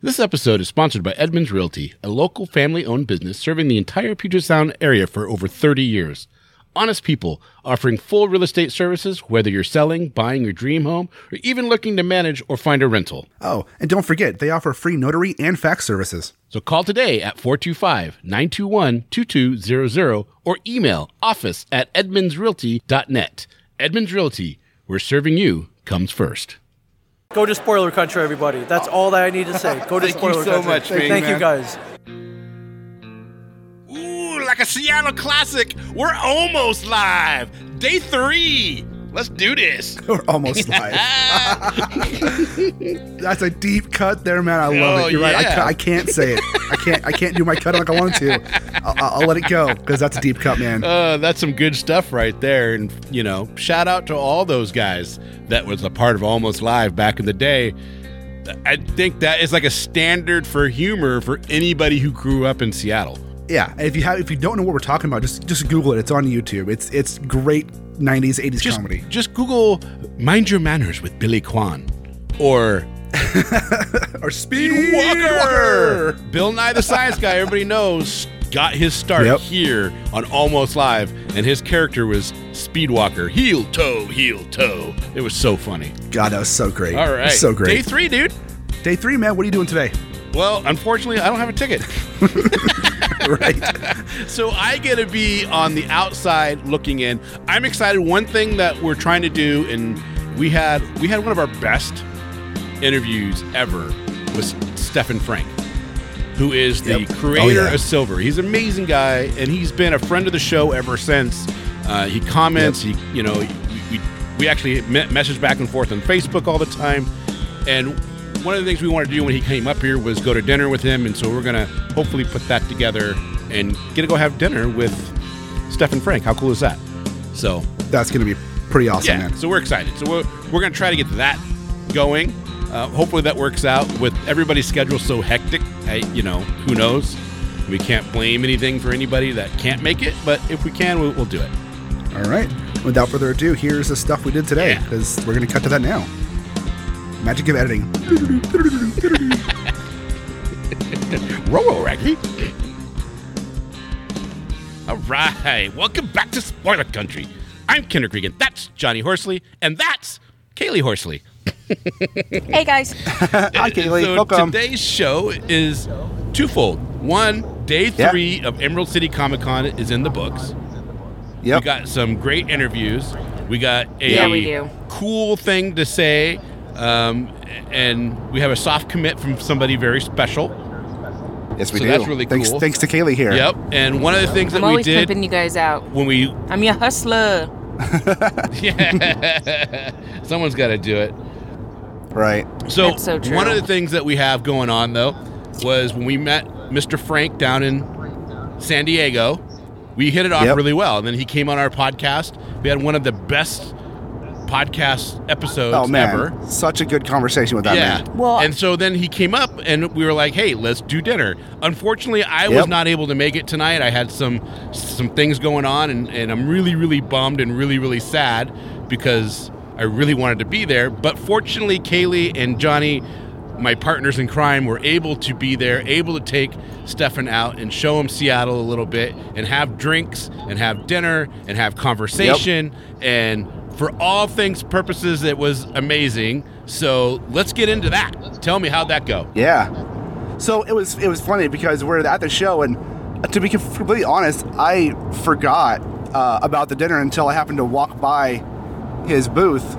This episode is sponsored by Edmonds Realty, a local family owned business serving the entire Puget Sound area for over 30 years. Honest people offering full real estate services, whether you're selling, buying your dream home, or even looking to manage or find a rental. Oh, and don't forget, they offer free notary and fax services. So call today at 425 921 2200 or email office at edmondsrealty.net. Edmonds Realty, where serving you comes first. Go to spoiler country, everybody. That's all that I need to say. Go to Thank you spoiler so country. much, Thank man. you guys. Ooh, like a Seattle classic. We're almost live. Day three. Let's do this. We're almost live. That's a deep cut there, man. I love Oh, it. You're right. I, I can't say it. I can't. I can't do my cut like I wanted to. I'll, I'll let it go because that's a deep cut, man. Uh, that's some good stuff right there. And, you know, shout out to all those guys that was a part of Almost Live back in the day. I think that is like a standard for humor for anybody who grew up in Seattle. Yeah. and If you have, if you don't know what we're talking about, just just Google it. It's on YouTube. It's it's great '90s '80s Just, comedy. just Google Mind Your Manners with Billy Quan or Or Speed Walker. Bill Nye the Science Guy, everybody knows, got his start Yep. here on Almost Live, and his character was Speedwalker. Heel toe, heel toe. It was so funny. God, that was so great. All right. so great. Day three, dude. Day three, man. What are you doing today? Well, unfortunately, I don't have a ticket. right. So I get to be on the outside looking in. I'm excited. One thing that we're trying to do, and we had we had one of our best interviews ever with Stefan Franck, who is the Yep. creator Oh, yeah. of Silver. He's an amazing guy, and he's been a friend of the show ever since. Uh, he comments. He, you know, we, we we actually me- message back and forth on Facebook all the time, and one of the things we wanted to do when he came up here was go to dinner with him, and so we're gonna hopefully put that together and get to go have dinner with Stephen Franck. How cool is that? So That's gonna be pretty awesome, yeah, man. so we're excited. So we're we're gonna try to get that going. Uh, hopefully that works out with everybody's schedule so hectic. Hey, you know, who knows? We can't blame anything for anybody that can't make it, but if we can, we'll, we'll do it. All right. Without further ado, here's the stuff we did today Yeah. because we're gonna cut to that now. Magic of editing. Roll, Raggy. All right, welcome back to Spoiler Country. I'm Kenric Regan. That's Johnny Horsley, and that's Kaylie Horsley. Hey guys. Hi, Kaylie. So Welcome. today's show is twofold. One, day Yeah. three of Emerald City Comic Con is in the books. Yep. We got some great interviews. We got a Yeah, we do. cool thing to say, um, and we have a soft commit from somebody very special. yes, we so do. that's really thanks, cool. Thanks to Kaylie here. Yep. And one of the things I'm that we always did pimping you guys out. when we I'm your hustler. yeah, someone's got to do it. Right. So, That's so true. one of the things that we have going on though was when we met Mr. Franck down in San Diego, we hit it off Yep. really well. And then he came on our podcast. We had one of the best podcast episodes Oh man, ever. such a good conversation with that yeah. man. Well- and so then he came up and we were like, "Hey, let's do dinner." Unfortunately, I was not able to make it tonight. I had some some things going on and, and I'm really really bummed and really really sad because I really wanted to be there, but fortunately Kaylie and Johnny my partners in crime were able to be there, able to take Stefan out and show him Seattle a little bit and have drinks and have dinner and have conversation and for all things purposes it was amazing. So let's get into that. Tell me how'd that go? Yeah. So it was it was funny because we're at the show and to be completely honest, I forgot uh, about the dinner until I happened to walk by his booth,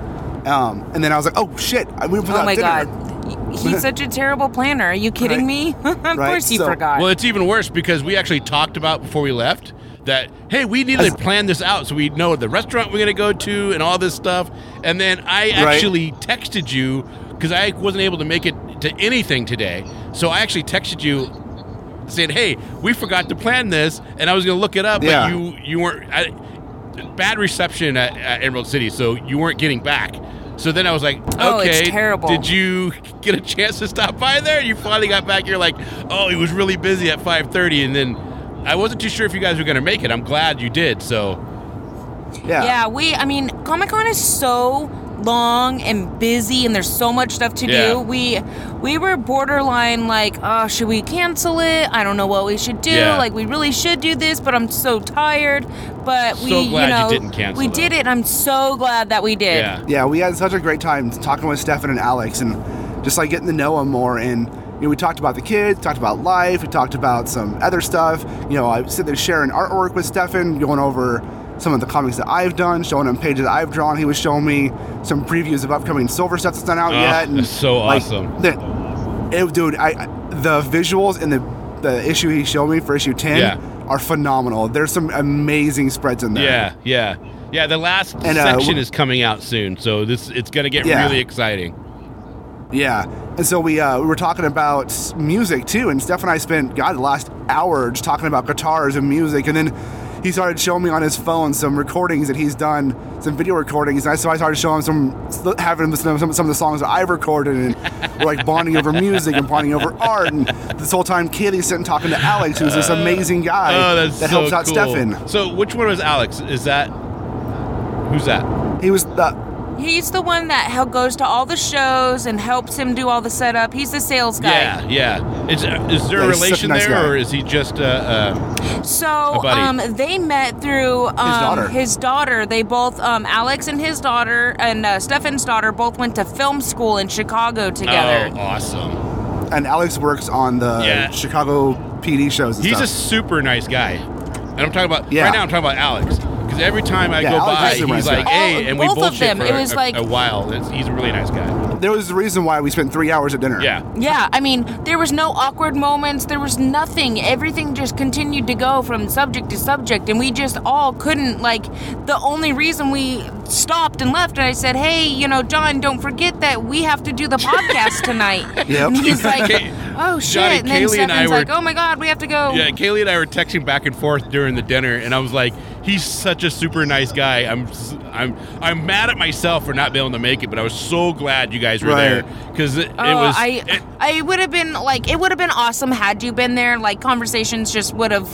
um, and then I was like, "Oh shit! I we forgot Oh my dinner." god. He's such a terrible planner. Are you kidding me? of Right, course he so- forgot. Well, it's even worse because we actually talked about before we left that hey, we need to plan this out so we know the restaurant we're going to go to and all this stuff. And then I Right. actually texted you because I wasn't able to make it to anything today. So I actually texted you saying, "Hey, we forgot to plan this," and I was going to look it up, Yeah. but you you weren't. I, bad reception at, at Emerald City, so you weren't getting back. So then I was like, Oh, it's okay, terrible. did you get a chance to stop by there? You finally got back. You're like, oh, he was really busy at 5:30, and then I wasn't too sure if you guys were going to make it. I'm glad you did. So Yeah. yeah, we I mean, Comic Con is so long and busy and there's so much stuff to Yeah. do. We we were borderline like, oh, should we cancel it? I don't know what we should do. Yeah. Like we really should do this, but I'm so tired. But So we, glad you you know, didn't cancel, we though. did it. I'm so glad that we did. Yeah. Yeah, we had such a great time talking with Stefan and Alex and just like getting to know them more. And you know, we talked about the kids, talked about life, we talked about some other stuff. You know, I sit there sharing artwork with Stefan, going over some of the comics that I've done, showing him pages that I've drawn. He was showing me some previews of upcoming Silver stuff that's not out Oh, yet. And so like, awesome. The, it, dude, I, the visuals in the the issue he showed me for issue ten Yeah. are phenomenal. There's some amazing spreads in there. Yeah, yeah, yeah. The last And, uh, section is coming out soon, so this it's gonna get Yeah. really exciting. Yeah, and so we uh, we were talking about music too, and Steph and I spent God the last hour just talking about guitars and music, and then he started showing me on his phone some recordings that he's done, some video recordings, and I, so I started showing him some, having him listen to some, some of the songs that I've recorded, and we're like bonding over music and bonding over art, and this whole time Kaylie's sitting talking to Alex, who's this amazing guy oh, that's that so helps out cool. Stefan. So which one was Alex? Is that who's that? He was the He's the one that goes to all the shows and helps him do all the setup. He's the sales guy. Yeah, yeah. Is is there a he's such a relation nice there, guy. or is he just uh, uh So A buddy. um, they met through um, daughter. his daughter. They both, um, Alex and his daughter, and uh, Stefan's daughter, both went to film school in Chicago together. Oh, awesome. and Alex works on the Yeah. Chicago PD shows. And He's a stuff. super nice guy. And I'm talking about Yeah. right now. I'm talking about Alex because every time I Yeah, go Alex by, he's nice like, guy. "Hey," and we both of bullshit them. for It a- was a, like- a while. It's, he's a really nice guy. there was a reason why we spent three hours at dinner. Yeah. Yeah, I mean, there was no awkward moments. There was nothing. Everything just continued to go from subject to subject, and we just all couldn't. Like, the only reason we stopped and left, and I said, "Hey, you know, John, don't forget that we have to do the podcast tonight." Yep. And he's like, Kay- "Oh shit!" Johnny, and then Kaylie and I were- like, "Oh my god, we have to go." Yeah, Kaylie and I were texting back and forth during the dinner, and I was like, "He's such a super nice guy." I'm, s- I'm, I'm mad at myself for not being able to make it, but I was so glad you guys were Right. there because it, it Oh, was. I it- I would have been like it would have been awesome had you been there. Like conversations just would have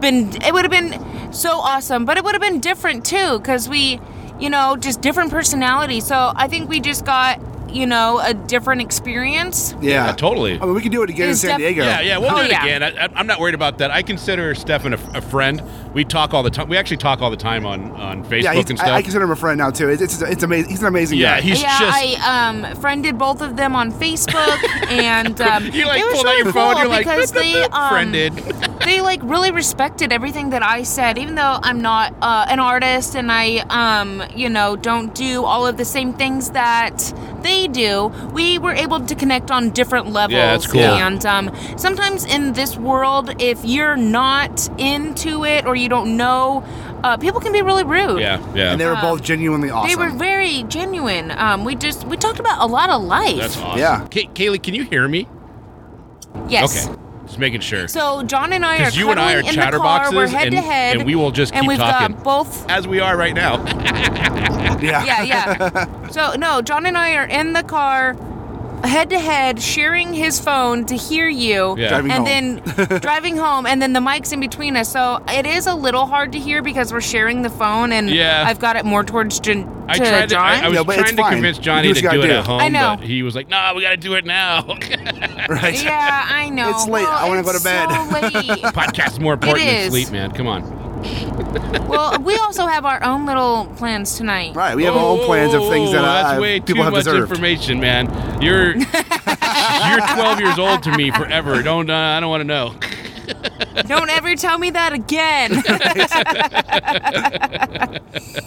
been it would have been so awesome, but it would have been different too because we, you know, just different personalities. So I think we just got you know a different experience. Yeah. yeah, totally. I mean, we can do it again in It's San def- Diego. Yeah, yeah, we'll Oh, do it yeah. again. I, I- I'm not worried about that. I consider Stefan a, a friend. We talk all the time. We actually talk all the time on, on Facebook Yeah, he's, and stuff. I, I consider him a friend now too. It's it's, it's amazing. He's an amazing yeah, guy. he's yeah, just. I um friended both of them on Facebook, and um, you like it was pulled out really your phone. cool You're like, because "Boop, boop, they boop," um, friended. They like really respected everything that I said, even though I'm not uh, an artist and I, um, you know, don't do all of the same things that they do. We were able to connect on different levels. Yeah, that's cool. And um, sometimes in this world, if you're not into it or you don't know, uh, people can be really rude. yeah, yeah. and they were Um, both genuinely awesome. They were very genuine. Um, we just we talked about a lot of life. That's awesome. Yeah. Kay- Kaylie, can you hear me? Yes. Okay. Just making sure. So John and I are 'Cause you and I are in the car. We're chatterboxes, head and- to head, and we will just and keep we've talking. got both As we are right now. yeah. yeah, yeah. So no, John and I are in the car, head to head, sharing his phone to hear you, Yeah. Driving and home. then driving home, and then the mic's in between us. So it is a little hard to hear because we're sharing the phone, and Yeah. I've got it more towards Jan- to I tried to, John. I, I was Yeah, but it's trying to fine. convince You Johnny to what do it gotta at do. home, I know. but he was like, "No, we got to do it now." Right. yeah, I know. It's late. I wanna Well, go to bed. it's So late. Podcast is more important than is. sleep, man. Come on. Well, we also have our own little plans tonight. Right. We have our own plans of things that Oh, uh, that's way people too have much deserved. information, man. You're you're 12 years old to me forever. Don't uh, I don't want to know. Don't ever tell me that again.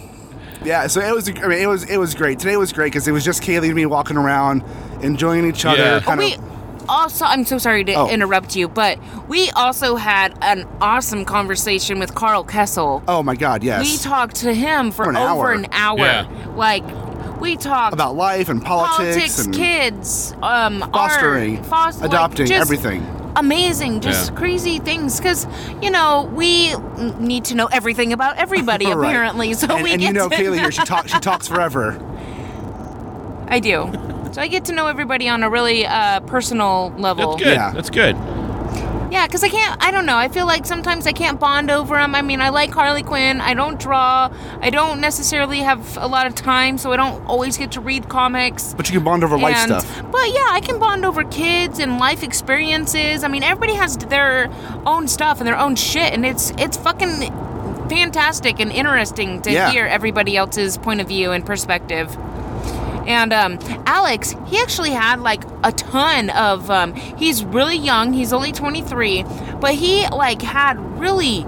Yeah. So it was. I mean, it was. It was great. Today was great because it was just Kaylie and me walking around, enjoying each other. Yeah. Kind we of. Also i'm so sorry to Oh. interrupt you but we also had an awesome conversation with Karl Kesel Oh my God. Yes. we talked to him for, For an over hour. an hour Yeah. like we talked about life and politics, politics and kids um fostering, art, fos- like, adopting, just everything. amazing just Yeah. crazy things because you know we need to know everything about everybody Right. apparently so and we and get you know to Kaylie here. She talks. She talks forever. i do so i get to know everybody on a really uh, personal level That's good. Yeah. That's good. Yeah, because I can't. I don't know. I feel like sometimes I can't bond over them. I mean, I like Harley Quinn. I don't draw. I don't necessarily have a lot of time, so I don't always get to read comics. But you can bond over life stuff. But yeah, I can bond over kids and life experiences. I mean, everybody has their own stuff and their own shit, and it's it's fucking fantastic and interesting to Yeah. hear everybody else's point of view and perspective. And um, Alex, he actually had like a ton of. Um, he's really young. He's only 23, but he like had really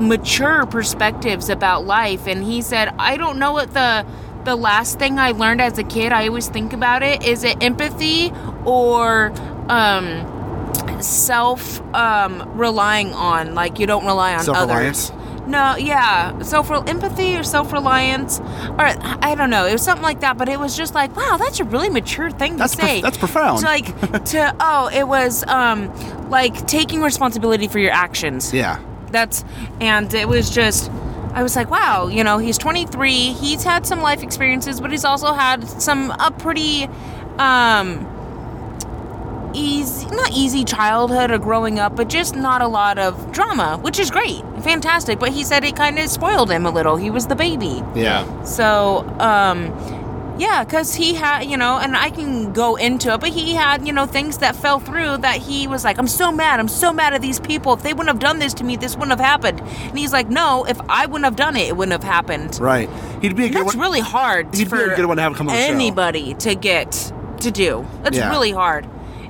mature perspectives about life. And he said, "I don't know what the the last thing I learned as a kid. I always think about it. Is it empathy or um, self um, relying on? Like you don't rely on others." No, yeah, self empathy or self reliance, or I don't know. It was something like that, but it was just like, wow, that's a really mature thing That's to prof- say. that's profound. To like to oh, it was um like taking responsibility for your actions. Yeah. That's and it was just. I was like, wow, you know, he's 23. He's had some life experiences, but he's also had some a pretty um easy not easy childhood or growing up but just not a lot of drama which is great fantastic but he said it kind of spoiled him a little he was the baby Yeah. so um yeah because he had you know and i can go into it but he had you know things that fell through that he was like i'm so mad i'm so mad at these people if they wouldn't have done this to me this wouldn't have happened and he's like no if i wouldn't have done it it wouldn't have happened Right. He'd be a good that's one. really hard He'd be for a good one to have come on anybody to get to do. That's Yeah. really hard.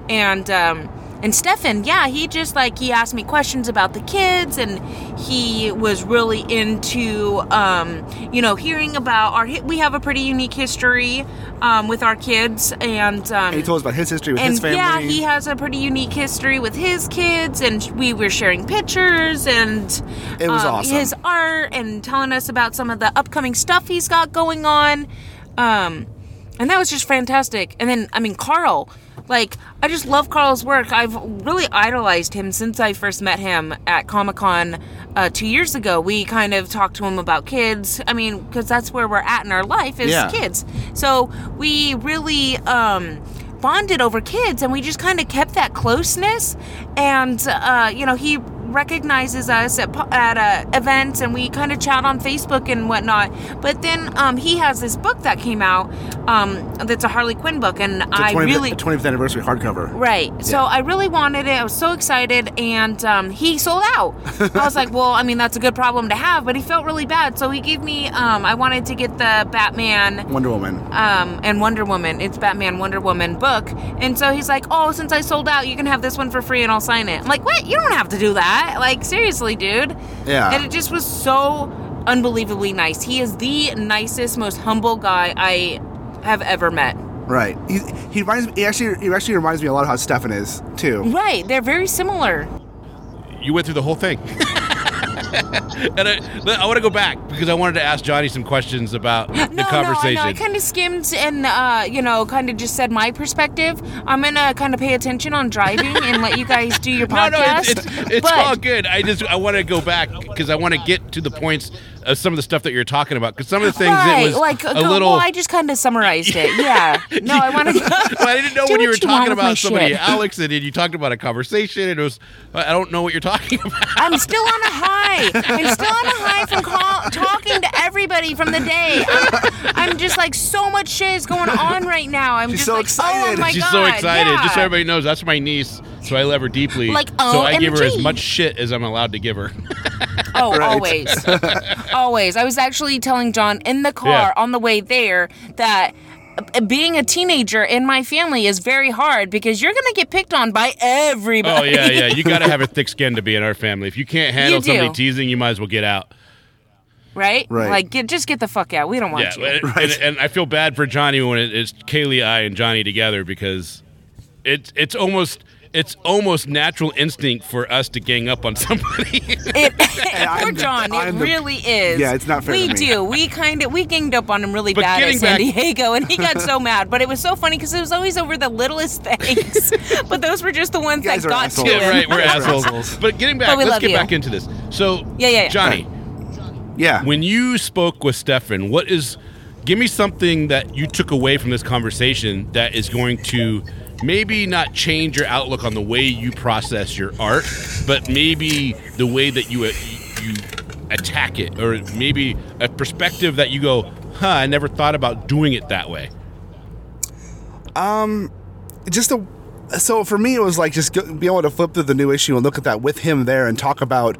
And um and Stefan, yeah, he just like he asked me questions about the kids and he was really into um you know hearing about our we have a pretty unique history um with our kids and um And he told us about his history with and his family. yeah, he has a pretty unique history with his kids, and we were sharing pictures and It was um, awesome. his art and telling us about some of the upcoming stuff he's got going on. Um, and that was just fantastic. And then, I mean, Karl, like, I just love Karl's work. I've really idolized him since I first met him at Comic Con uh, two years ago. We kind of talked to him about kids. I mean, because that's where we're at in our life is Yeah. kids. So we really um, bonded over kids, and we just kind of kept that closeness. And uh, you know, he recognizes us at at uh, events, and we kind of chat on Facebook and whatnot. But then um, he has this book that came out um, that's a Harley Quinn book, and It's a I 20th, really 20th anniversary hardcover. Right. So I really wanted it. I was so excited, and um, he sold out. I was like, well, I mean, that's a good problem to have, but he felt really bad. So he gave me, um, I wanted to get the Batman Wonder Woman. um, and Wonder Woman. It's Batman Wonder Woman book. And so he's like, oh, since I sold out, you can have this one for free and I'll sign it. I'm like, what? You don't have to do that. Like, seriously, dude. Yeah. And it just was so unbelievably nice. He is the nicest, most humble guy I have ever met. Right. He, he reminds me. He actually he actually reminds me a lot of how Stefan is too. Right. They're very similar. You went through the whole thing. and I, I want to go back because I wanted to ask Johnny some questions about the no, conversation. No, I. I kind of skimmed and, uh, you know, kind of just said my perspective. I'm going to kind of pay attention on driving and let you guys do your no, podcast. no, it's, it's, it's but, all good. I just I want to go back because I want to get to the points of some of the stuff that you're talking about. Because some of the things right, it was like, a go- little. Well, I just kind of summarized it. Yeah. No, I want to. well, I didn't know Do when you were you talking about somebody, shit. Alex, and you talked about a conversation. And it was I don't know what you're talking about. I'm still on a high. I'm still on a high from call, talking to everybody from the day. I'm, I'm just like so much shit is going on right now. I'm She's just so like, oh excited. oh my She's god, so excited. Yeah. Just so everybody knows, that's my niece. So I love her deeply. Like, so I give her as much shit as I'm allowed to give her. Oh, Right. always. always. I was actually telling John in the car Yeah. on the way there that uh, being a teenager in my family is very hard because you're going to get picked on by everybody. Oh yeah, yeah. You got to have a thick skin to be in our family. If you can't handle You somebody teasing, you might as well get out. right? Right. Like, get, just get the fuck out. We don't want Yeah, you. and, and, and I feel bad for Johnny when it, it's Kaylie, I, and Johnny together because it's it's almost it's almost natural instinct for us to gang up on somebody. It, I'm poor the- John, it the- really is. Yeah, it's not fair We to me. do. We kind of we ganged up on him really But bad at getting San back- Diego, and he got so mad. But it was so funny because it was always over the littlest things. but those were just the ones You that got assholes. to yeah, right. We're We're assholes. assholes. But getting back, But let's get you. back into this. So Yeah, yeah, yeah. Johnny, Yeah. when you spoke with Stefan, what is give me something that you took away from this conversation that is going to maybe not change your outlook on the way you process your art, but maybe the way that you you attack it, or maybe a perspective that you go, "Huh, I never thought about doing it that way." Um, just a so for me it was like just be able to flip through the new issue and look at that with him there and talk about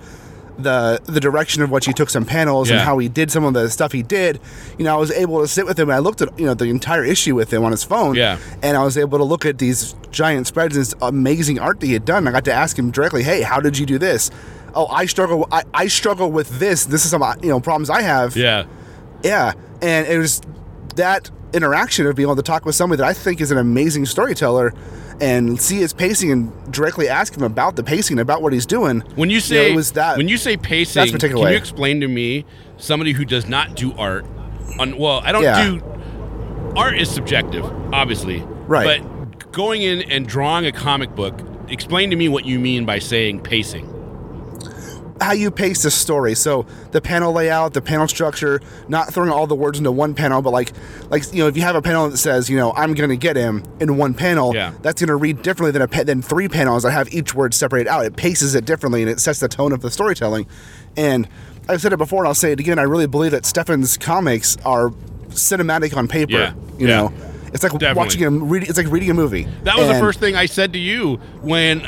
the the direction of which he took some panels and how he did some of the stuff he did. You know i was able to sit with him. And i looked at you know the entire issue with him on his phone. Yeah. and i was able to look at these giant spreads and this amazing art that he had done. I got to ask him directly hey how did you do this? Oh i struggle i, I struggle with this. This is some uh, you know problems i have. Yeah, yeah, and it was that interaction of being able to talk with somebody that I think is an amazing storyteller and see his pacing and directly ask him about the pacing, about what he's doing. When you know, say it was that when you say pacing, that's took can away. you explain to me somebody who does not do art? On well, I don't Yeah. do art is subjective, obviously, Right. But going in and drawing a comic book, explain to me what you mean by saying pacing. How you pace the story. So the panel layout, the panel structure, not throwing all the words into one panel, but like like you know, if you have a panel that says, you know, I'm going to get him in one panel, Yeah. that's going to read differently than a pa- than three panels that have each word separated out. It paces it differently and it sets the tone of the storytelling. And I've said it before and I'll say it again. I really believe that Stefan's comics are cinematic on paper. Yeah. You Yeah. know, it's like Definitely. watching a reading. It's like reading a movie. That was the first thing I said to you when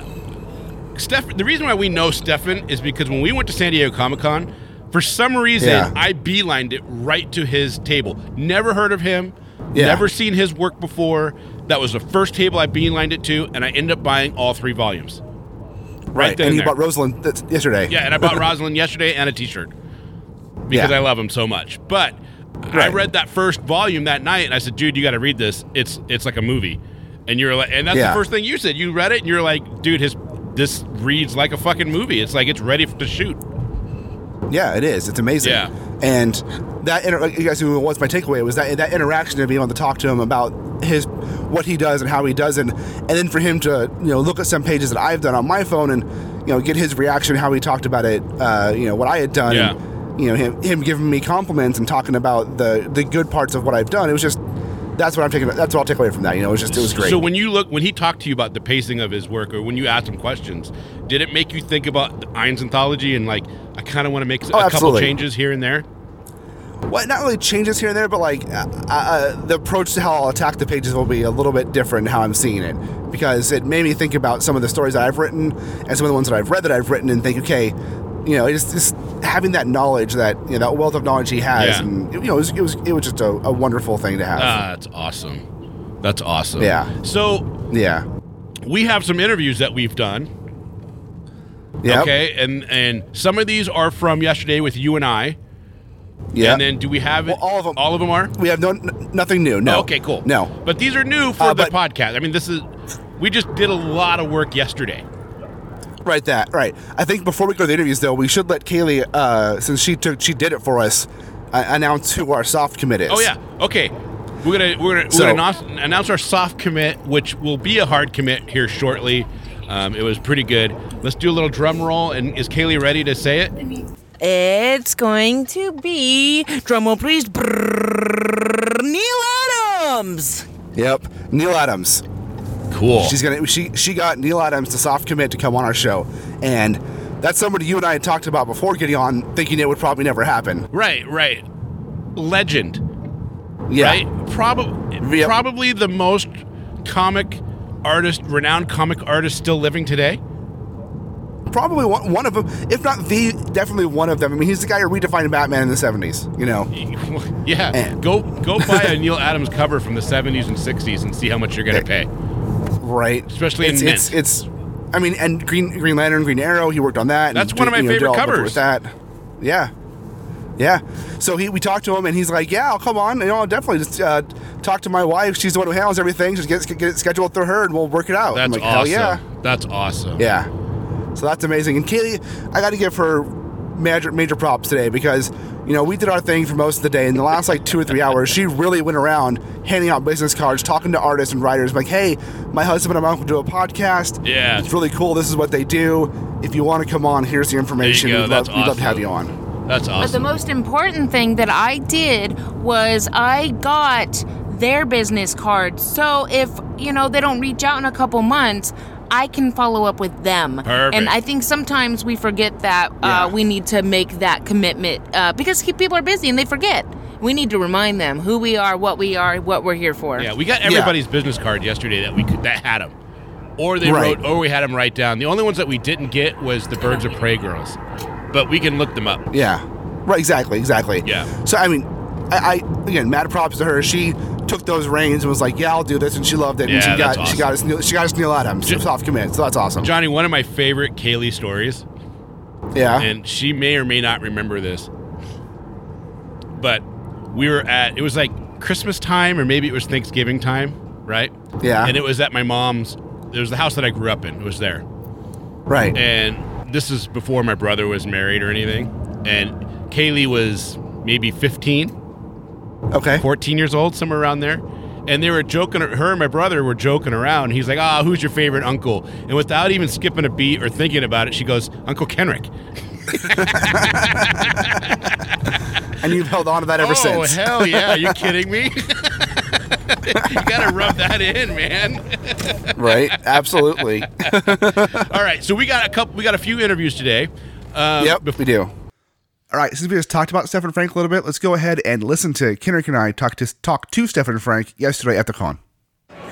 Steph. The reason why we know Stefan is because when we went to San Diego Comic Con, for some reason Yeah. I beelined it right to his table. Never heard of him. Yeah. Never seen his work before. That was the first table I beelined it to, and I ended up buying all three volumes. right. then and you there. bought Rosalind yesterday. Yeah, and I bought Rosalind yesterday and a T-shirt because Yeah. I love him so much. But I read that first volume that night, and I said, "Dude, you got to read this. It's it's like a movie." And you're like, and that's the first thing you said. You read it, and you're like, "Dude, his this reads like a fucking movie. It's like it's ready to shoot." Yeah, it is. It's amazing. Yeah. And that inter- you guys who what's my takeaway was that that interaction of being able to talk to him about his what he does and how he does it, and then for him to you know look at some pages that I've done on my phone and you know get his reaction how he talked about it, uh, you know what I had done. Yeah. And, you know him him giving me compliments and talking about the the good parts of what I've done. It was just that's what I'm taking. That's what I'll take away from that. You know, it was just it was great. So when you look, when he talked to you about the pacing of his work, or when you asked him questions, did it make you think about the Eynes anthology and like, I kind of want to make a couple Oh, changes here and there? Well, not really changes here and there, but like uh, uh, the approach to how I'll attack the pages will be a little bit different how I'm seeing it because it made me think about some of the stories that I've written and some of the ones that I've read that I've written and think, okay, you know, it's just having that knowledge that you know that wealth of knowledge he has, Yeah. and you know, it was it was, it was just a, a wonderful thing to have. Ah, that's awesome. That's awesome. Yeah. So yeah, we have some interviews that we've done. yeah, Okay, and and some of these are from yesterday with you and I. yeah. And then do we have it? Well, all of 'em. All of them are. we have no n- nothing new. No. Okay, cool. No. But these are new for Uh, the but- podcast. I mean, this is we just did a lot of work yesterday. Right, that right. I think before we go to the interviews, though, we should let Kaylie, uh, since she took she did it for us, uh, announce who our soft commit is. Oh yeah. Okay. We're gonna we're gonna, So- we're gonna announce, announce our soft commit, which will be a hard commit here shortly. Um, it was pretty good. Let's do a little drum roll. And is Kaylie ready to say it? It's going to be drum roll, please. brrrr, Neal Adams. Yep. Neal Adams. Cool. She's gonna she she got Neal Adams to soft commit to come on our show, and that's somebody you and I had talked about before getting on, thinking it would probably never happen. right. Right. Legend. Yeah. Right. Probably Yep. probably the most comic artist, renowned comic artist still living today. Probably one, one of them, if not the, definitely one of them. I mean, he's the guy who redefined Batman in the '70s. You know. yeah. And- Go go buy a Neal Adams cover from the 70s and 60s and see how much you're gonna pay. Right. Especially in it's, mint. it's it's I mean, and Green Green Lantern, Green Arrow, he worked on that. and That's one of my you know, favorite all the work covers. With that, yeah, yeah. So he, we talked to him, and he's like, "Yeah, I'll come on. You know, I'll definitely just uh, talk to my wife. She's the one who handles everything. Just get, get it scheduled through her, and we'll work it out." I'm That's like, Hell awesome. yeah, That's awesome. yeah. So that's amazing. And Kaylie, I got to give her major major props today because you know we did our thing for most of the day. In the last like two or three hours, she really went around handing out business cards, talking to artists and writers, like, "Hey, my husband and my uncle do a podcast. Yeah. it's really cool. This is what they do. If you want to come on, here's the information. We'd, That's love, we'd love to have you on." That's awesome. But the most important thing that I did was I got their business cards. So if, you know, they don't reach out in a couple months, I can follow up with them. Perfect. And I think sometimes we forget that Yeah. uh, we need to make that commitment uh, because he- people are busy and they forget. We need to remind them who we are, what we are, what we're here for. Yeah, we got everybody's business card yesterday that we could that had them, or they Right. wrote, or we had them write down. The only ones that we didn't get was the Birds of Prey girls, but we can look them up. Yeah. Right. Exactly. Exactly. Yeah. So I mean, I, I again, mad props to her. She took those reins and was like, "Yeah, I'll do this," and she loved it. Yeah, and she got she got us Neal, she got us Neal Adams Ju- soft commit. So that's awesome. Johnny, one of my favorite Kaylie stories, yeah. and she may or may not remember this, but we were at it was like Christmas time or maybe it was Thanksgiving time, right? Yeah. And it was at my mom's. It was the house that I grew up in. It was there. right. and this is before my brother was married or anything. And Kaylie was maybe 15, okay. 14 years old, somewhere around there. And they were joking, her and my brother were joking around. He's like, ah, who's your favorite uncle? And without even skipping a beat or thinking about it, she goes, Uncle Kenric. And you've held on to that ever oh, since. Oh, hell yeah. Are you kidding me? you got to rub that in, man. right. Absolutely. All right. So we got a couple, we got a few interviews today. Um, yep. we do. All right, since we just talked about Stefan Franck a little bit, let's go ahead and listen to Kenric and I talk to talk to Stefan Franck yesterday at the con.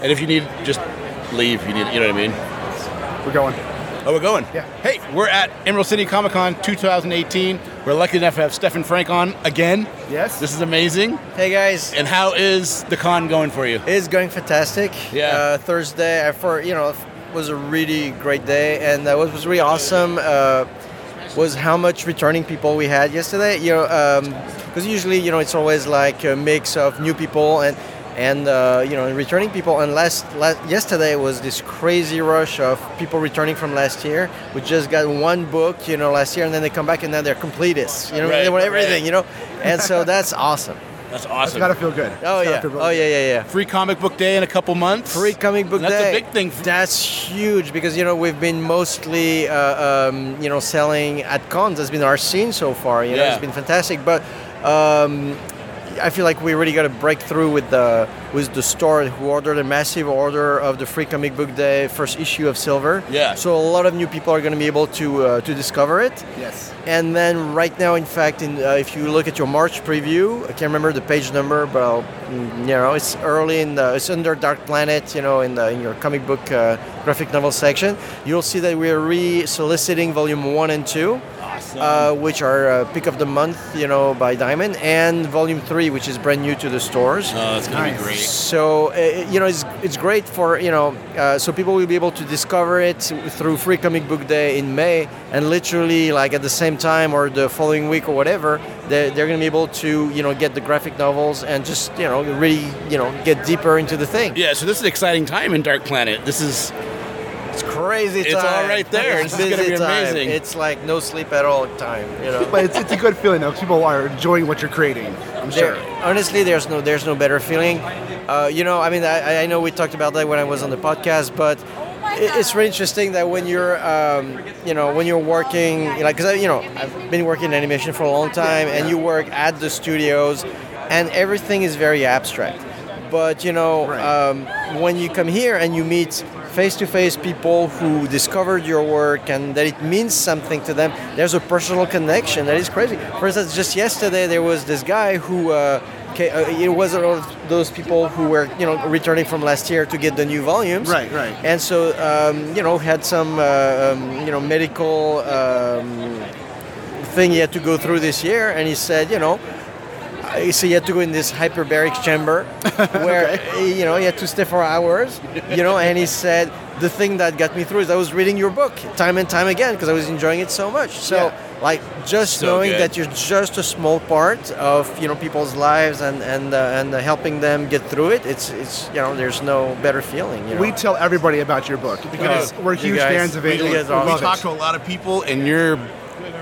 And if you need, just leave. You need, you know what I mean? We're going. Oh, we're going. Yeah. Hey, we're at Emerald City Comic Con 2018. We're lucky enough to have Stefan Franck on again. Yes. This is amazing. Hey guys, And how is the con going for you? it's going fantastic. Yeah. Uh, Thursday, I for you know, was a really great day, and that what was really awesome uh, was how much returning people we had yesterday. You know, because usually you know it's always like a mix of new people and and uh, you know returning people. And last, last yesterday was this crazy rush of people returning from last year. We just got one book, you know, last year, and then they come back and then they're completists. You know, Right, they want everything. right. You know, and so that's awesome. That's awesome. Gotta feel good. Oh It's yeah. really Oh yeah, yeah, yeah. Free comic book day in a couple months. Free comic book That's day. That's a big thing. That's huge because you know we've been mostly uh, um, you know selling at cons. That's been our scene so far. You know, Yeah. it's been fantastic. But um, I feel like we really got to break through with the with the store who ordered a massive order of the free comic book day first issue of Silver. Yeah. So a lot of new people are going to be able to uh, to discover it. Yes. And then right now, in fact, in, uh, if you look at your March preview, I can't remember the page number, but I'll, mm, you know, it's early in the, it's under Dark Planet, you know, in, the, in your comic book uh, graphic novel section. You'll see that we're re-soliciting volume one and two, uh, which are uh, pick of the month, you know, by Diamond, and volume three, which is brand new to the stores. Oh, that's gonna be great. So uh, you know, it's, it's great for you know, uh, so people will be able to discover it through Free Comic Book Day in May, and literally like at the same time or the following week or whatever, they're, they're going to be able to you know get the graphic novels and just you know really you know get deeper into the thing. Yeah, so this is an exciting time in Dark Planet. This is It's crazy. It's time. all right there. It's This is gonna busy be time. amazing. It's like no sleep at all time. You know. But it's, it's a good feeling though, 'cause people are enjoying what you're creating. I'm There, sure. honestly, there's no there's no better feeling. Uh, you know, I mean, I, I know we talked about that when I was on the podcast, but it's really interesting that when you're, um, you know, when you're working, like, because you know, I've been working in animation for a long time, and you work at the studios, and everything is very abstract. But you know, Right. um, when you come here and you meet face-to-face people who discovered your work and that it means something to them, there's a personal connection that is crazy. For instance, just yesterday there was this guy who. Uh, ca- uh, it was one of those people who were, you know, returning from last year to get the new volumes. Right, right. And so, um, you know, had some, uh, um, you know, medical um, thing he had to go through this year, and he said, you know, so he had to go in this hyperbaric chamber where you know he had to stay for hours you know and he said the thing that got me through is i was reading your book time and time again because i was enjoying it so much so Yeah. like just So knowing good. that you're just a small part of you know people's lives and and uh, and uh, helping them get through it it's it's you know there's no better feeling you know? We tell everybody about your book because Oh, we're huge guys- fans of it. you guys We we talk it. to a lot of people, and you're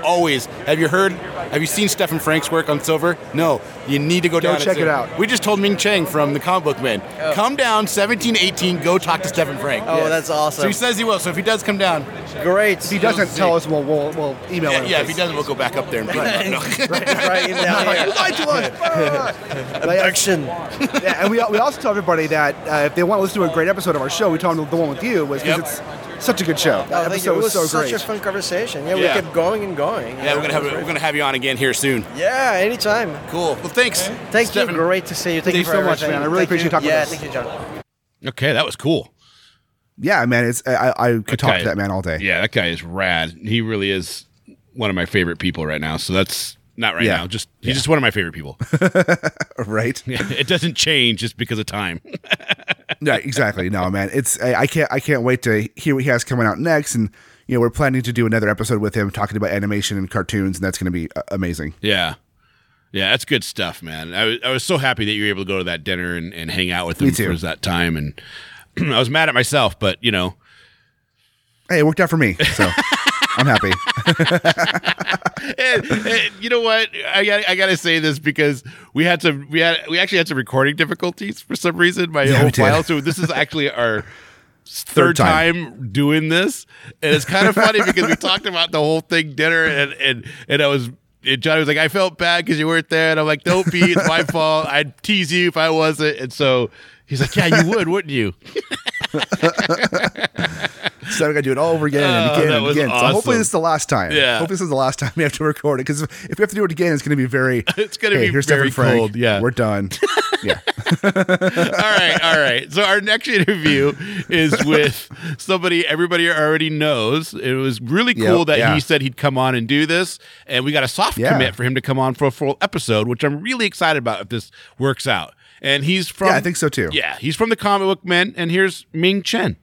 always, have you heard? Have you seen Stephen Franck's work on Silver? No. You need to go, Go down. and check it out. We just told Ming Chen from the Comic Book Men, come down 17, 18, go talk to Stephen Franck. Oh, that's awesome. So he says he will. So if he does come down, Great. If he doesn't see. tell us, we'll we'll, we'll email yeah, him. yeah, if he doesn't, we'll go back up there and play. No. right in there. You lied to us. Abduction. yeah, and we, we also tell everybody that uh, if they want to listen to a great episode of our show, we tell them the one with you was because Yep. it's such a good show. Oh, That thank you. episode It was was so such great. a fun conversation. Yeah, Yeah. we kept going and going. Yeah, know, we're gonna have we're gonna have you on again here soon. Yeah, anytime. Cool. Well, thanks. Thank Stephen. you. Great to see you. Thank Thank you you for so much, man. I really Thank appreciate you. talking with Yeah, us. thank you, John. Okay, that was cool. yeah, man, it's I, I could talk Okay. to that man all day. Yeah, that guy is rad. He really is one of my favorite people right now. So that's not right Yeah. now. Just he's just one of my favorite people. Right? Yeah, it doesn't change just because of time. yeah, exactly. No, man, it's I, I can't I can't wait to hear what he has coming out next, and you know we're planning to do another episode with him talking about animation and cartoons, and that's going to be uh, amazing. Yeah. Yeah, that's good stuff, man. I was, I was so happy that you were able to go to that dinner and, and hang out with him for that time. And I was mad at myself, but you know, Hey, it worked out for me, so I'm happy. and, and you know what? I got I got to say this because we had some we had we actually had some recording difficulties for some reason. My Yeah, whole file. So this is actually our third, time. time. doing this, and it's kind of funny because we talked about the whole thing dinner, and and and I was. And Johnny was like, "I felt bad because you weren't there," and I'm like, "Don't be, it's my fault. I'd tease you if I wasn't." And so he's like, "Yeah, you would, wouldn't you?" so we got to do it all over again and Oh, again and again. So hopefully this is the last time. Yeah. Hopefully this is the last time we have to record it because if, if we have to do it again, it's going to be very. It's gonna hey, be here's very Frank. cold, yeah. we're done. yeah. all right, all right. So our next interview is with somebody everybody already knows. It was really cool Yep, that yeah. he said he'd come on and do this, and we got a soft Yeah. commit for him to come on for a full episode, which I'm really excited about if this works out. And he's from Yeah, I think so too. Yeah, he's from the comic book men, and here's Ming Chen.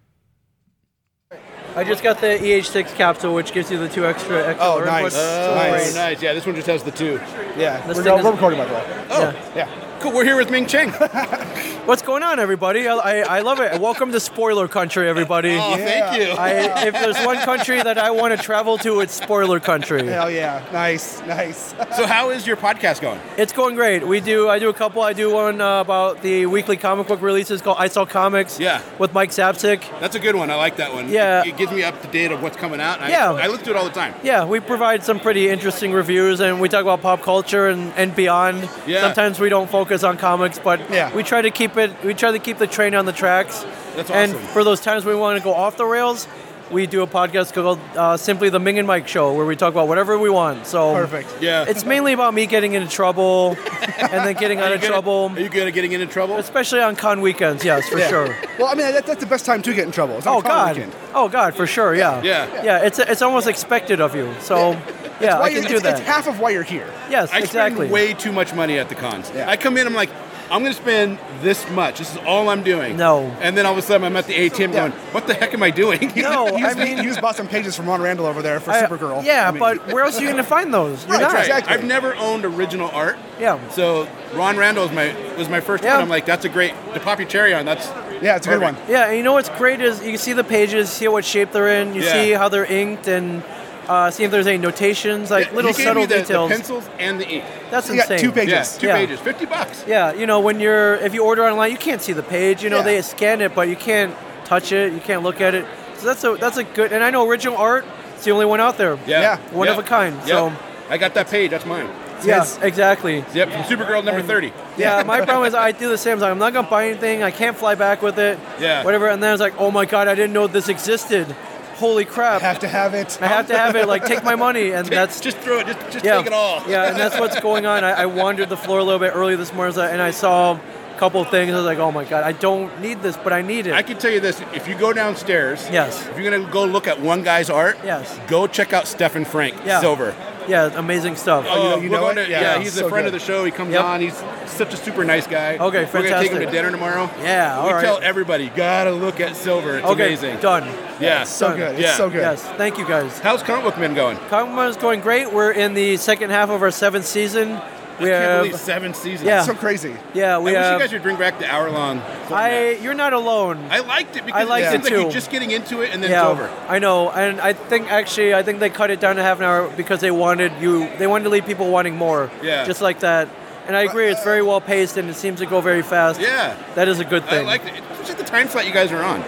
I just got the EH6 capsule, which gives you the two extra extra Oh, inputs. nice. So Nice. Oh, nice. Yeah, this one just has the two. Yeah. This We're, thing is- we're recording by the way. Oh. Yeah. Yeah. Cool. We're here with Ming Chen. What's going on, everybody? I, I, I love it. Welcome to spoiler country, everybody. Oh, thank you. I, if there's one country that I want to travel to, it's spoiler country. Hell yeah. Nice. Nice. so how is your podcast going? It's going great. We do. I do a couple. I do one uh, about the weekly comic book releases called I Sell Comics. Yeah. With Mike Zapcic. That's a good one. I like that one. Yeah. It, it gives me up to date of what's coming out. and I, Yeah. I look to it all the time. Yeah, we provide some pretty interesting reviews, and we talk about pop culture and, and beyond. Yeah. Sometimes we don't focus on comics, but Yeah. we try to keep it. We try to keep the train on the tracks. That's awesome. And for those times we want to go off the rails, we do a podcast called uh, simply the Ming and Mike Show, where we talk about whatever we want. So Perfect. Yeah. It's mainly about me getting into trouble, and then getting out of Good at- trouble, Are you good at getting into trouble? especially on con weekends. Yes, for Yeah. sure. Well, I mean, that, that's the best time to get in trouble. It's Oh con God. weekend. Oh God, for sure. Yeah. Yeah. Yeah. It's it's almost expected of you. So yeah, Why I you- can do it's, that. It's half of why you're here. yes, I exactly. spend way too much money at the cons. Yeah. I come in, I'm like, I'm going to spend this much. This is all I'm doing. No. And then all of a sudden, I'm at the ATM going, what the heck am I doing? No, I just, mean, he just bought some pages from Ron Randall over there for I- Supergirl. Yeah, I mean, but where else are you going to find those? You're Right, not. right. exactly. I've never owned original art. Yeah. So Ron Randall was my was my first Yeah. one. I'm like, that's a great to pop your cherry on. That's yeah, it's a good one. Yeah, and you know what's great is you see the pages, see what shape they're in, you Yeah. see how they're inked, and uh, see if there's any notations, like Yeah, little he gave subtle me the, details. The pencils and the ink. That's You got insane. two pages. Yeah, two Yeah. pages, fifty bucks. Yeah, you know when you're if you order online, you can't see the page. You know Yeah. they scan it, but you can't touch it. You can't look at it. So that's a that's a good. And I know original art. It's the only one out there. Yeah, Yeah. One of a kind, Yep. so- I got that page. That's mine. Yeah, exactly. Yep, from Supergirl number thirty. Yeah, my problem is I do the same. thing. I'm not gonna buy anything. I can't fly back with it. Yeah. Whatever. And then I was like, oh my god, I didn't know this existed. Holy crap! I have to have it. I have to have it. Like, take my money, and that's just throw it. Just, just yeah, take it all. yeah, and that's what's going on. I, I wandered the floor a little bit early this morning, and I saw a couple of things. I was like, oh my god, I don't need this, but I need it. I can tell you this: if you go downstairs, Yes. if you're gonna go look at one guy's art, Yes. go check out Stephen Franck Yeah. Silver. Yeah, amazing stuff. Oh, oh know- you know going it? to- Yeah, yeah, he's so a friend good. of the show. He comes Yep. on. He's such a super nice guy. Okay, fantastic. We're gonna take him to dinner tomorrow. Yeah, all we right. tell everybody, gotta look at Silver. It's okay, amazing. done. Yeah, So Done. good. It's Yeah. so good. Yes, thank you guys. How's Comic Book Men going? Comic Con is going great. We're in the second half of our seventh season. We can't have. believe seven seasons. Yeah. So crazy. Yeah, we I we wish you guys would bring back the hour long. I. You're not alone. I liked it because I liked it, seems it like you're just getting into it and then yeah, it's over. I know, and I think actually, I think they cut it down to half an hour because they wanted you. They wanted to leave people wanting more. Yeah. Just like that. And I agree, it's very well paced and it seems to go very fast. Yeah. That is a good thing. I liked it. It's like the time slot you guys are on.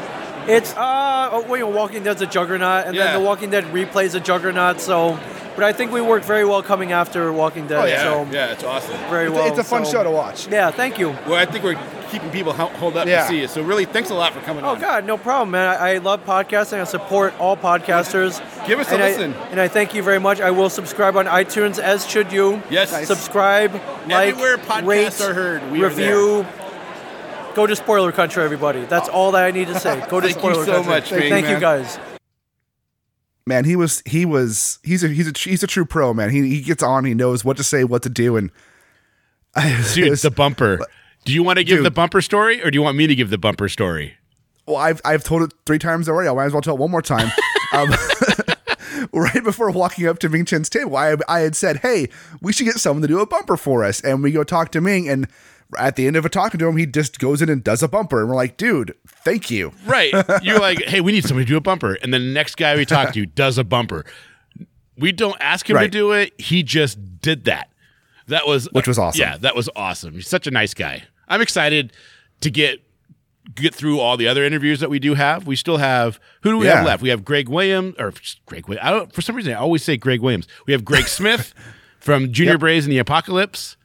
It's uh, oh, well, you know, Walking Dead's a juggernaut, and Yeah. then The Walking Dead replays a juggernaut. So, but I think we worked very well coming after Walking Dead. Oh yeah, So yeah, it's awesome. very It's, well. it's a fun so- show to watch. Yeah, thank you. Well, I think we're keeping people hold up Yeah. to see you. So really, thanks a lot for coming Oh on. God, no problem, man. I, I love podcasting. I support all podcasters. Give us a and I- listen. and I thank you very much. I will subscribe on iTunes, as should you. Yes. Nice. Subscribe, like, Everywhere podcasts rate, are heard, we are review. Go to Spoiler Country, everybody. That's all that I need to say. Go to Thank you so Country. much, Ming, Thank you, guys. Man, he was he was he's a he's a he's a true pro, man. He he gets on, he knows what to say, what to do, and I, Dude, it was- the bumper. Do you want to give Dude. the bumper story, or do you want me to give the bumper story? well, I've I've told it three times already. I might as well tell it one more time. um, right before walking up to Ming Chen's table, I I had said, "Hey, we should get someone to do a bumper for us." And we go talk to Ming, and at the end of it talking to him, he just goes in and does a bumper, and we're like, "Dude, thank you." Right. You're like, hey, we need somebody to do a bumper. And then the next guy we talk to does a bumper. We don't ask him to do it. He just did that. That was Which was awesome. Yeah, that was awesome. He's such a nice guy. I'm excited to get get through all the other interviews that we do have. We still have who do we have left? We have Greg Williams or Greg Williams. I don't for some reason I always say Greg Williams. We have Greg Smith from Junior Yep. Braves in the Apocalypse.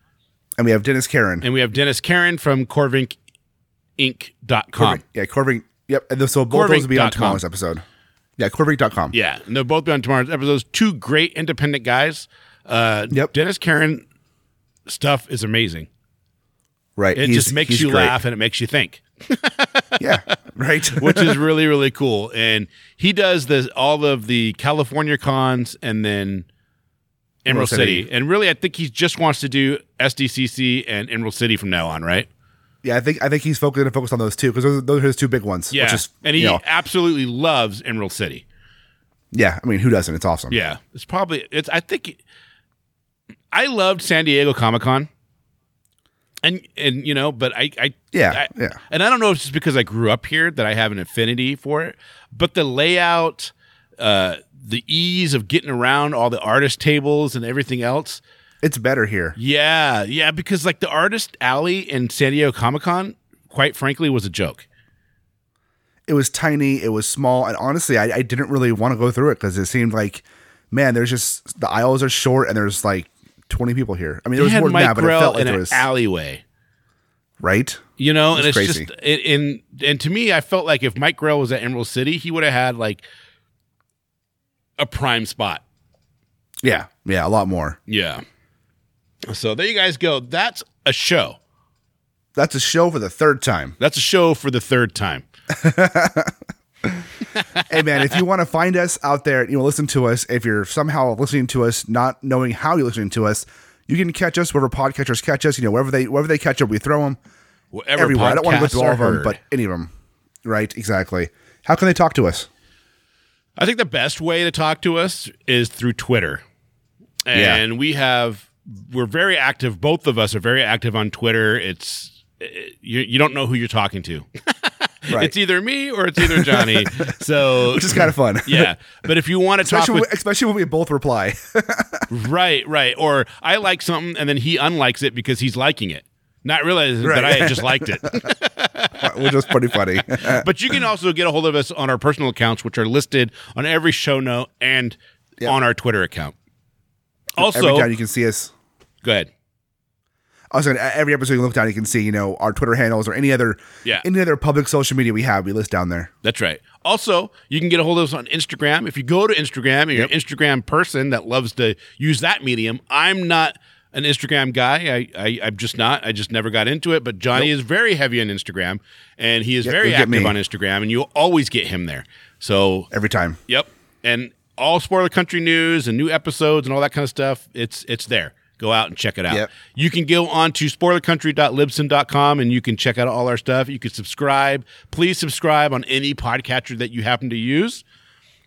And we have Dennis Karen. And we have Dennis Karen from CorvinkInc.com. Yeah, Corvink. Yep. And so both those will be on Corvink.com. tomorrow's episode. Yeah, Corving.com. Yeah, and they'll both be on tomorrow's episodes. Two great independent guys. Uh, Yep. Dennis Karen stuff is amazing. Right. It he's- just makes you great. laugh and it makes you think, Yeah. Right. which is really really cool. And he does this all of the California cons and then Emerald City. City. And really, I think he just wants to do SDCC and Emerald City from now on, right? yeah, I think I think he's focused to on those two because those, those are his two big ones. Yeah, is, and he you know, absolutely loves Emerald City. yeah. I mean, who doesn't? It's awesome. Yeah, it's probably it's. I think I loved San Diego Comic Con, and and you know, but I I Yeah, I- yeah. and I don't know if it's just because I grew up here that I have an affinity for it, but the layout, uh, the ease of getting around all the artist tables and everything else. It's better here. Yeah, yeah, because like the artist alley in San Diego Comic Con, quite frankly, was a joke. It was tiny. It was small, and honestly, I, I didn't really want to go through it because it seemed like, man, there's just the aisles are short and there's like 20 people here. I mean, there was more than Mike that, but it felt like there an was alleyway. right. You know, and It's crazy. just it, in and to me, I felt like if Mike Grell was at Emerald City, he would have had like a prime spot. Yeah, yeah, a lot more. Yeah. So there you guys go. That's a show. That's a show for the third time. That's a show for the third time. hey man, if you want to find us out there, you know, listen to us. If you're somehow listening to us, not knowing how you're listening to us, you can catch us wherever podcatchers catch us. You know, wherever they wherever they catch up, we throw them Whatever everywhere. I don't want to go through all of them, but any of them. Right? Exactly. How can they talk to us? I think the best way to talk to us is through Twitter. Yeah. And we have we're very active. Both of us are very active on Twitter. It's it, you, you don't know who you're talking to. Right. It's either me or it's either Johnny. So Which is kind of fun. yeah. But if you want to talk with when, especially when we both reply. Right, right. Or I like something and then he unlikes it because he's liking it, not realizing Right. that I just liked it. which is pretty funny. but you can also get a hold of us on our personal accounts, which are listed on every show note and Yep. on our Twitter account. Also, every time you can see us. go ahead. Also, every episode you look down, you can see you know our Twitter handles or any other Yeah. any other public social media we have. We list down there. That's right. Also, you can get a hold of us on Instagram. If you go to Instagram and you're an Instagram person that loves to use that medium, I'm not an Instagram guy. I, I I'm just not. I just never got into it. But Johnny is very heavy on Instagram, and he is Yep, very active on Instagram, and you'll always get him there. So Every time. Yep. And all spoiler country news and new episodes and all that kind of stuff, it's it's there. Go out and check it out. Yep. You can go on to spoilercountry.libsyn.com and you can check out all our stuff. You can subscribe. Please subscribe on any podcatcher that you happen to use.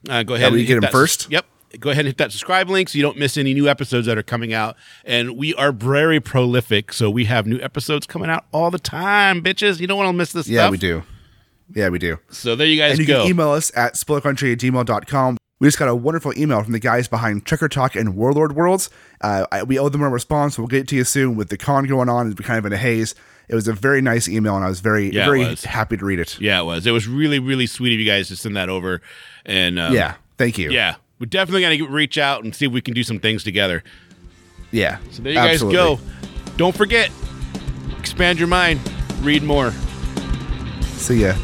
Uh, go ahead and you get hit 'em that- first? Yep. Go ahead and hit that subscribe link so you don't miss any new episodes that are coming out. And we are very prolific, so we have new episodes coming out all the time, bitches. You don't want to miss this Yeah, stuff. we do. Yeah, we do. So there you guys and you go. can email us at spoilercountry at gmail.com. We just got a wonderful email from the guys behind Checker Talk and Warlord Worlds. Uh, I, we owe them a response. We'll get to you soon. With the con going on, it's kind of in a haze. It was a very nice email, and I was very, Yeah, very was. happy to read it. yeah, it was. It was really, really sweet of you guys to send that over. And um, Yeah, thank you. yeah, we're definitely gonna reach out and see if we can do some things together. yeah. So there you guys go. Don't forget, expand your mind, read more. See ya.